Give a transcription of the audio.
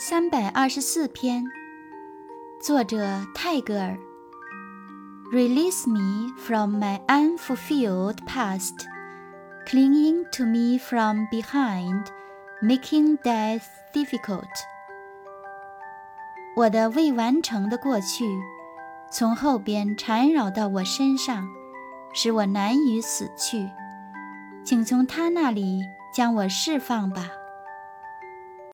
三百二十四篇作者泰戈尔 release me from my unfulfilled past clinging to me from behind making death difficult 我的未完成的过去从后边缠绕到我身上使我难以死去请从他那里将我释放吧